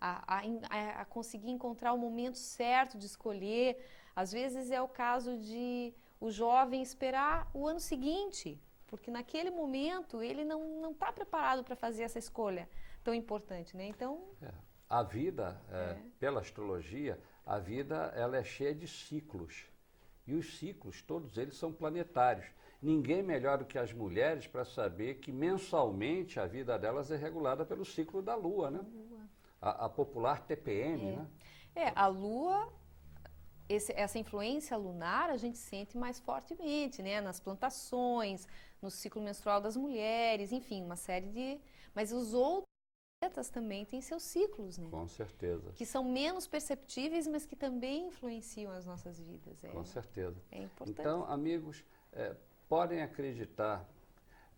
a, a, a conseguir encontrar o momento certo de escolher. Às vezes é o caso de o jovem esperar o ano seguinte, porque naquele momento ele não está preparado para fazer essa escolha tão importante, né? Então é. a vida, é, é. pela astrologia, a vida ela é cheia de ciclos e os ciclos todos eles são planetários. Ninguém melhor do que as mulheres para saber que mensalmente a vida delas é regulada pelo ciclo da Lua, né? A, a popular TPM, é. né? É, a Lua esse, essa influência lunar a gente sente mais fortemente, né? Nas plantações, no ciclo menstrual das mulheres, enfim, uma série de. Mas os outros planetas também têm seus ciclos, né? Com certeza. Que são menos perceptíveis, mas que também influenciam as nossas vidas. É, Com certeza. É importante. Então, amigos, é, podem acreditar.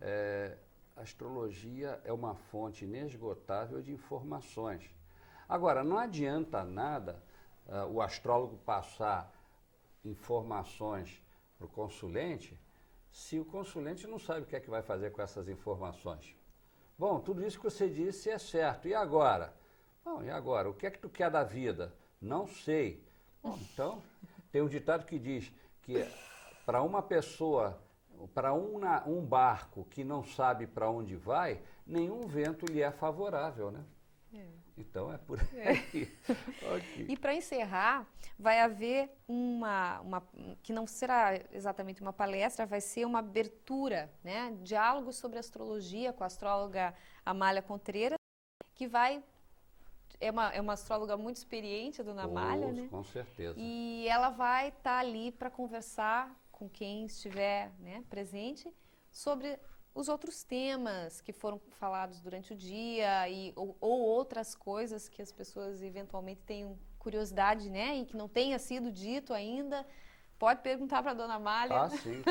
É, a astrologia é uma fonte inesgotável de informações. Agora, não adianta nada uh, o astrólogo passar informações para o consulente se o consulente não sabe o que é que vai fazer com essas informações. Bom, tudo isso que você disse é certo. E agora? Bom, e agora? O que é que tu quer da vida? Não sei. Bom, então, tem um ditado que diz que para uma pessoa, para um, um barco que não sabe para onde vai, nenhum vento lhe é favorável, né? É. Então é por é. aí. É. okay. E para encerrar, vai haver uma, uma, que não será exatamente uma palestra, vai ser uma abertura, né? Diálogo sobre astrologia com a astróloga Amália Contreira, que vai é uma, é uma astróloga muito experiente, a dona oh, Amália, né? Com certeza. E ela vai estar tá ali para conversar com quem estiver né, presente sobre os outros temas que foram falados durante o dia e, ou, ou, outras coisas que as pessoas eventualmente tenham curiosidade, né? E que não tenha sido dito ainda. Pode perguntar para a dona Amália. Ah, sim,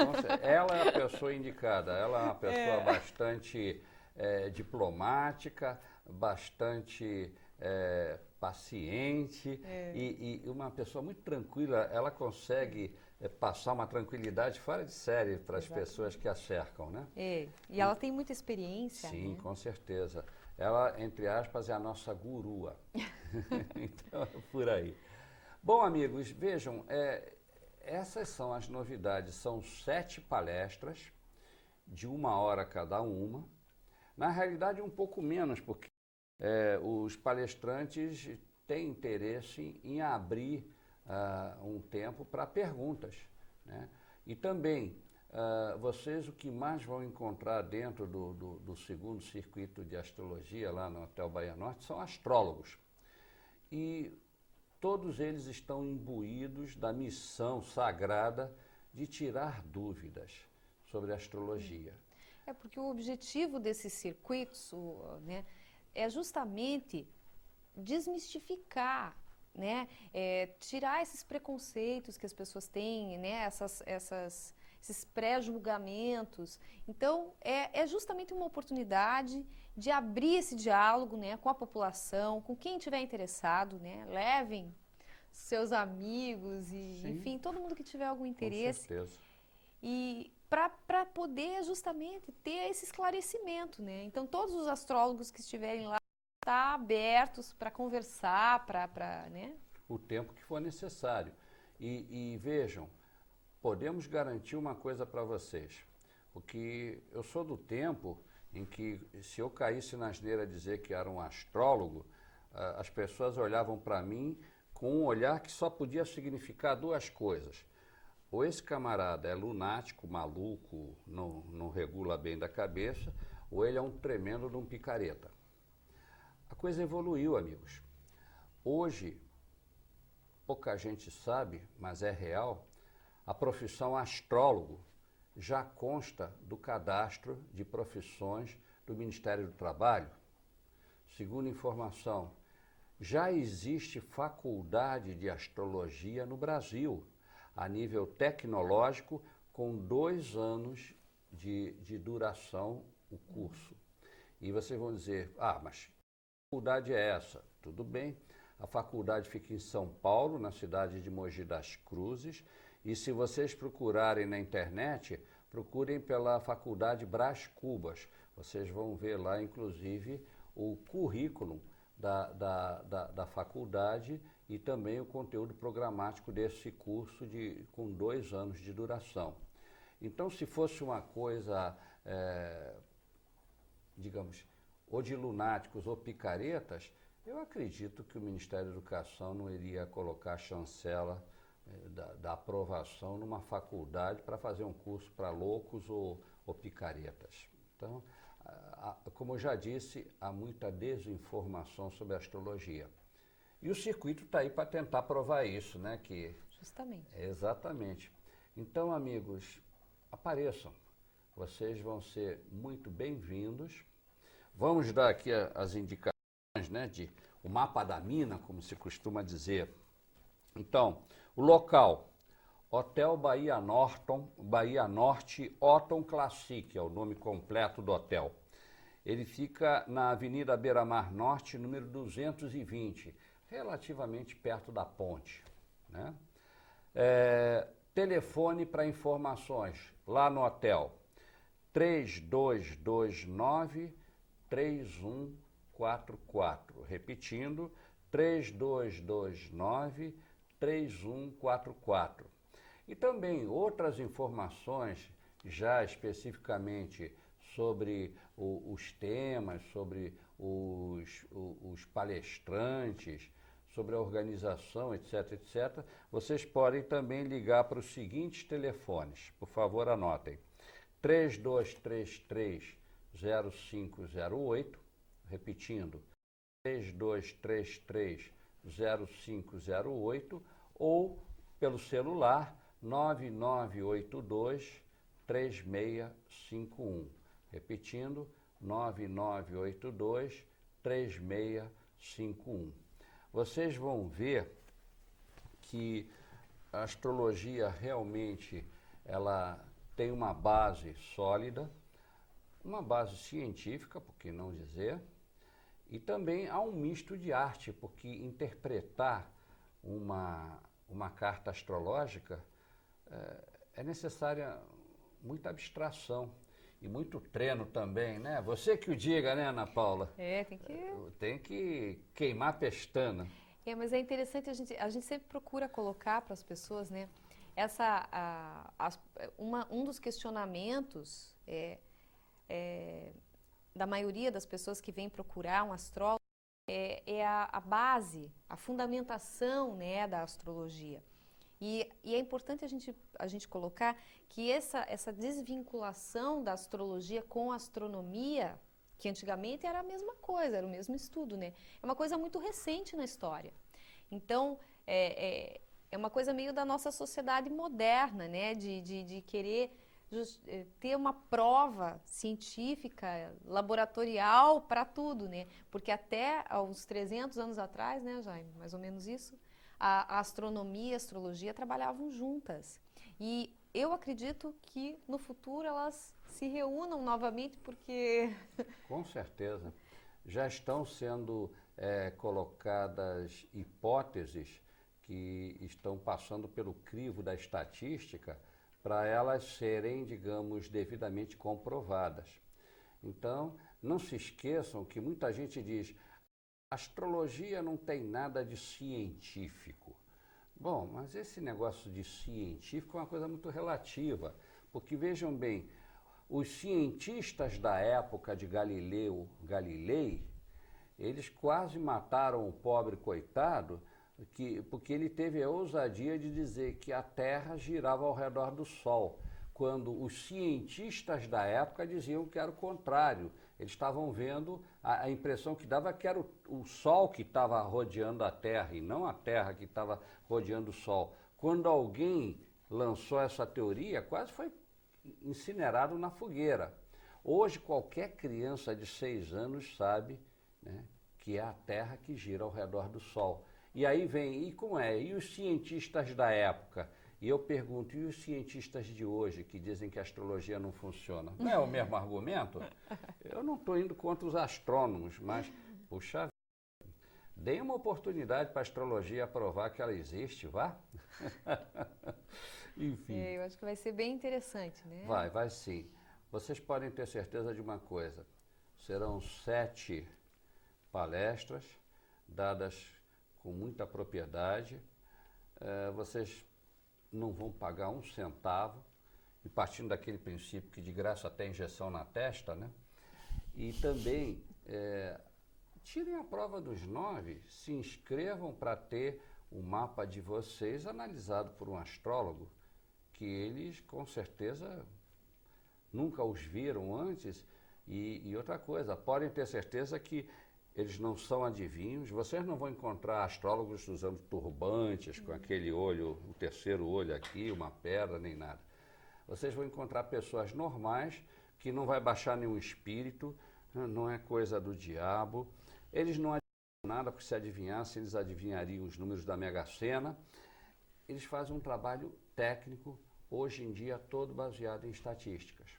ela é a pessoa indicada. Ela é uma pessoa é. bastante é, diplomática, bastante é, paciente é. e, e, uma pessoa muito tranquila. Ela consegue é, passar uma tranquilidade fora de série para as pessoas que a cercam, né? É. E ela tem muita experiência. Sim, né? com certeza. Ela, entre aspas, é a nossa gurua. então, é por aí. Bom, amigos, vejam, é, essas são as novidades. São sete palestras, de uma hora cada uma. Na realidade, um pouco menos, porque é, os palestrantes têm interesse em abrir uh, um tempo para perguntas. Né? E também, uh, vocês o que mais vão encontrar dentro do, do, do, segundo circuito de astrologia, lá no Hotel Bahia Norte, são astrólogos. E todos eles estão imbuídos da missão sagrada de tirar dúvidas sobre astrologia. É porque o objetivo desses circuitos né, é justamente desmistificar né? É, tirar esses preconceitos que as pessoas têm, né? Essas, essas, esses pré-julgamentos. Então, é, é justamente uma oportunidade de abrir esse diálogo né, com a população, com quem estiver interessado, né? Levem seus amigos e, Sim. enfim, todo mundo que tiver algum interesse. Com certeza. E para poder justamente ter esse esclarecimento, né? Então, todos os astrólogos que estiverem lá estar abertos para conversar, para. Né? O tempo que for necessário. E, e vejam, podemos garantir uma coisa para vocês. Porque eu sou do tempo em que, se eu caísse na asneira dizer que era um astrólogo, as pessoas olhavam para mim com um olhar que só podia significar duas coisas. Ou esse camarada é lunático, maluco, não, não regula bem da cabeça, ou ele é um tremendo de um picareta. A coisa evoluiu, amigos. Hoje, pouca gente sabe, mas é real, a profissão astrólogo já consta do cadastro de profissões do Ministério do Trabalho. Segundo informação, já existe faculdade de astrologia no Brasil, a nível tecnológico, com dois anos de, de duração o curso. E vocês vão dizer, ah, mas faculdade é essa? Tudo bem. A faculdade fica em São Paulo, na cidade de Mogi das Cruzes. E se vocês procurarem na internet, procurem pela Faculdade Brás Cubas. Vocês vão ver lá, inclusive, o currículo da, da, da, da faculdade e também o conteúdo programático desse curso de, com dois anos de duração. Então, se fosse uma coisa, é, digamos, ou de lunáticos ou picaretas, eu acredito que o Ministério da Educação não iria colocar a chancela eh, da, da, aprovação numa faculdade para fazer um curso para loucos ou, ou picaretas. Então, a, a, como eu já disse, há muita desinformação sobre astrologia. E o circuito está aí para tentar provar isso, né? Que, Justamente. Exatamente. Então, amigos, apareçam. Vocês vão ser muito bem-vindos. Vamos dar aqui as indicações né, de o mapa da mina, como se costuma dizer. Então, o local, Hotel Bahia Norton, Bahia Norte Otton Classic, é o nome completo do hotel. Ele fica na Avenida Beira Mar Norte, número 220, relativamente perto da ponte. Né? É, telefone para informações lá no hotel, 3229 3144. Repetindo, 3229 3144. E também outras informações, já especificamente sobre o, os temas, sobre os, os palestrantes, sobre a organização, etc, etc, vocês podem também ligar para os seguintes telefones. Por favor, anotem. 3233 0508, repetindo, 3233 0508 ou pelo celular 9982 3651. Repetindo, 9982 3651. Vocês vão ver que a astrologia realmente ela tem uma base sólida, uma base científica, por que não dizer, e também há um misto de arte, porque interpretar uma, uma carta astrológica é, é necessária muita abstração e muito treino também, né? Você que o diga, né, Ana Paula? É, tem que... Tem que queimar a pestana. É, mas é interessante, a gente, a gente sempre procura colocar para as pessoas, né? Essa, a, a, uma, um dos questionamentos é, é, da maioria das pessoas que vêm procurar um astrólogo é, é a, a, base, a fundamentação né, da astrologia. E, e, é importante a gente, a gente colocar que essa, essa desvinculação da astrologia com a astronomia, que antigamente era a mesma coisa, era o mesmo estudo, né? É uma coisa muito recente na história. Então, é, é, é uma coisa meio da nossa sociedade moderna, né? De, de, de querer ter uma prova científica, laboratorial para tudo, né? Porque até uns 300 anos atrás, né, Jaime? Mais ou menos isso a, a astronomia e a astrologia trabalhavam juntas. E eu acredito que no futuro elas se reúnam novamente, porque. Com certeza. Já estão sendo é, colocadas hipóteses que estão passando pelo crivo da estatística para elas serem, digamos, devidamente comprovadas. Então, não se esqueçam que muita gente diz: Astrologia não tem nada de científico. Bom, mas esse negócio de científico é uma coisa muito relativa, porque vejam bem, os cientistas da época de Galileu Galilei, eles quase mataram o pobre coitado, que, porque ele teve a ousadia de dizer que a Terra girava ao redor do Sol, quando os cientistas da época diziam que era o contrário, eles estavam vendo, a, a, impressão que dava que era o, o Sol que estava rodeando a Terra e não a Terra que estava rodeando o Sol. Quando alguém lançou essa teoria, quase foi incinerado na fogueira. Hoje, qualquer criança de seis anos sabe né, que é a Terra que gira ao redor do Sol. E aí vem, e como é? E os cientistas da época? E eu pergunto, e os cientistas de hoje que dizem que a astrologia não funciona? Não é o mesmo argumento? Eu não estou indo contra os astrônomos, mas, puxa deem uma oportunidade para a astrologia provar que ela existe, vá? Enfim. É, eu acho que vai ser bem interessante, né? Vai, vai sim. Vocês podem ter certeza de uma coisa: serão sete palestras dadas com muita propriedade. É, vocês não vão pagar um centavo, e partindo daquele princípio que de graça até injeção na testa, né? E também é, tirem a prova dos nove, se inscrevam para ter o mapa de vocês analisado por um astrólogo, que eles com certeza nunca os viram antes. E, e outra coisa, podem ter certeza que eles não são adivinhos. Vocês não vão encontrar astrólogos usando turbantes, com aquele olho, o terceiro olho aqui, uma pedra, nem nada. Vocês vão encontrar pessoas normais, que não vai baixar nenhum espírito, não é coisa do diabo. Eles não adivinham nada, porque se adivinhassem, eles adivinhariam os números da Mega Sena. Eles fazem um trabalho técnico, hoje em dia, todo baseado em estatísticas.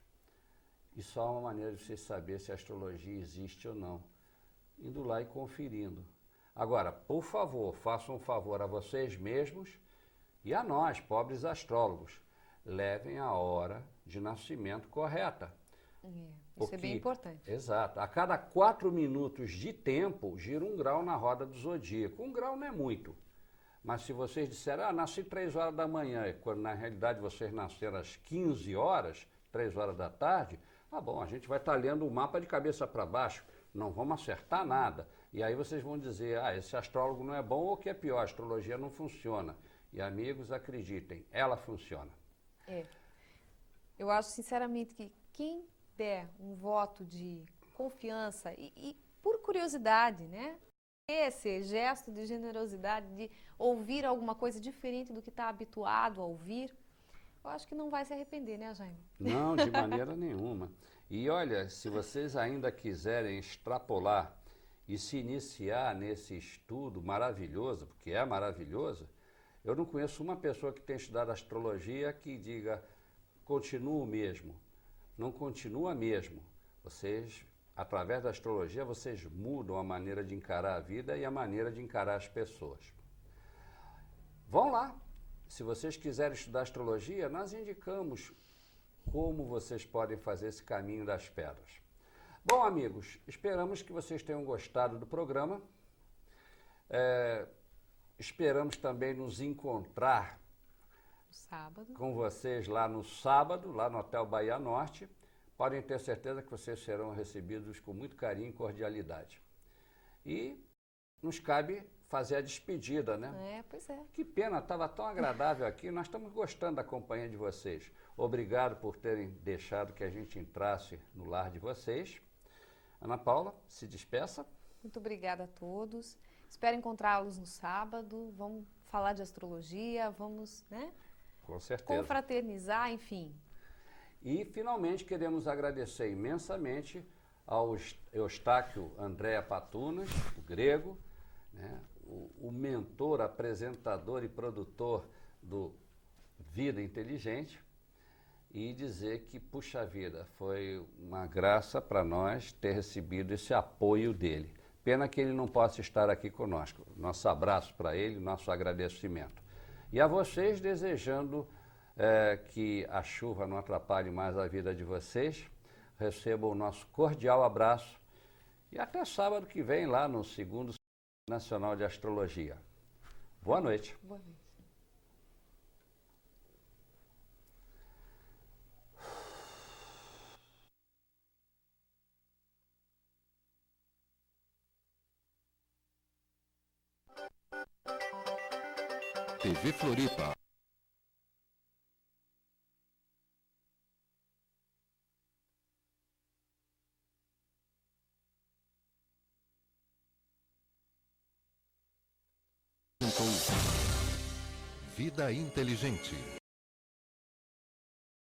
E só uma maneira de você saber se a astrologia existe ou não indo lá e conferindo. Agora, por favor, façam um favor a vocês mesmos e a nós, pobres astrólogos. Levem a hora de nascimento correta. É, isso Porque, é bem importante. Exato. A cada quatro minutos de tempo, gira um grau na roda do zodíaco. Um grau não é muito. Mas se vocês disserem, ah, nasci três horas da manhã, quando na realidade vocês nasceram às 15 horas, três horas da tarde, tá bom, a gente vai estar lendo o mapa de cabeça para baixo não vamos acertar nada. E aí vocês vão dizer, ah, esse astrólogo não é bom ou que é pior, a astrologia não funciona. E amigos, acreditem, ela funciona. É. Eu acho sinceramente que quem der um voto de confiança e, e por curiosidade, né? Esse gesto de generosidade, de ouvir alguma coisa diferente do que está habituado a ouvir, eu acho que não vai se arrepender, né, Jaime? Não, de maneira nenhuma. E olha, se vocês ainda quiserem extrapolar e se iniciar nesse estudo maravilhoso, porque é maravilhoso, eu não conheço uma pessoa que tenha estudado astrologia que diga continua o mesmo. Não continua mesmo. Vocês, através da astrologia, vocês mudam a maneira de encarar a vida e a maneira de encarar as pessoas. Vão lá. Se vocês quiserem estudar astrologia, nós indicamos como vocês podem fazer esse caminho das pedras. Bom, amigos, esperamos que vocês tenham gostado do programa. É, esperamos também nos encontrar sábado. com vocês lá no sábado, lá no Hotel Bahia Norte. Podem ter certeza que vocês serão recebidos com muito carinho e cordialidade. E nos cabe fazer a despedida, né? É, pois é. Que pena, estava tão agradável aqui. Nós estamos gostando da companhia de vocês. Obrigado por terem deixado que a gente entrasse no lar de vocês. Ana Paula, se despeça. Muito obrigada a todos. Espero encontrá-los no sábado. Vamos falar de astrologia, vamos, né? Com certeza. Confraternizar, enfim. E, finalmente, queremos agradecer imensamente ao Eustáquio Andréa Patunas, o grego, né? O, mentor, apresentador e produtor do Vida Inteligente, e dizer que, puxa vida, foi uma graça para nós ter recebido esse apoio dele. Pena que ele não possa estar aqui conosco. Nosso abraço para ele, nosso agradecimento. E a vocês, desejando é, que a chuva não atrapalhe mais a vida de vocês, recebam o nosso cordial abraço e até sábado que vem lá no segundo Nacional de Astrologia. Boa noite. Boa noite. TV Floripa. Vida inteligente.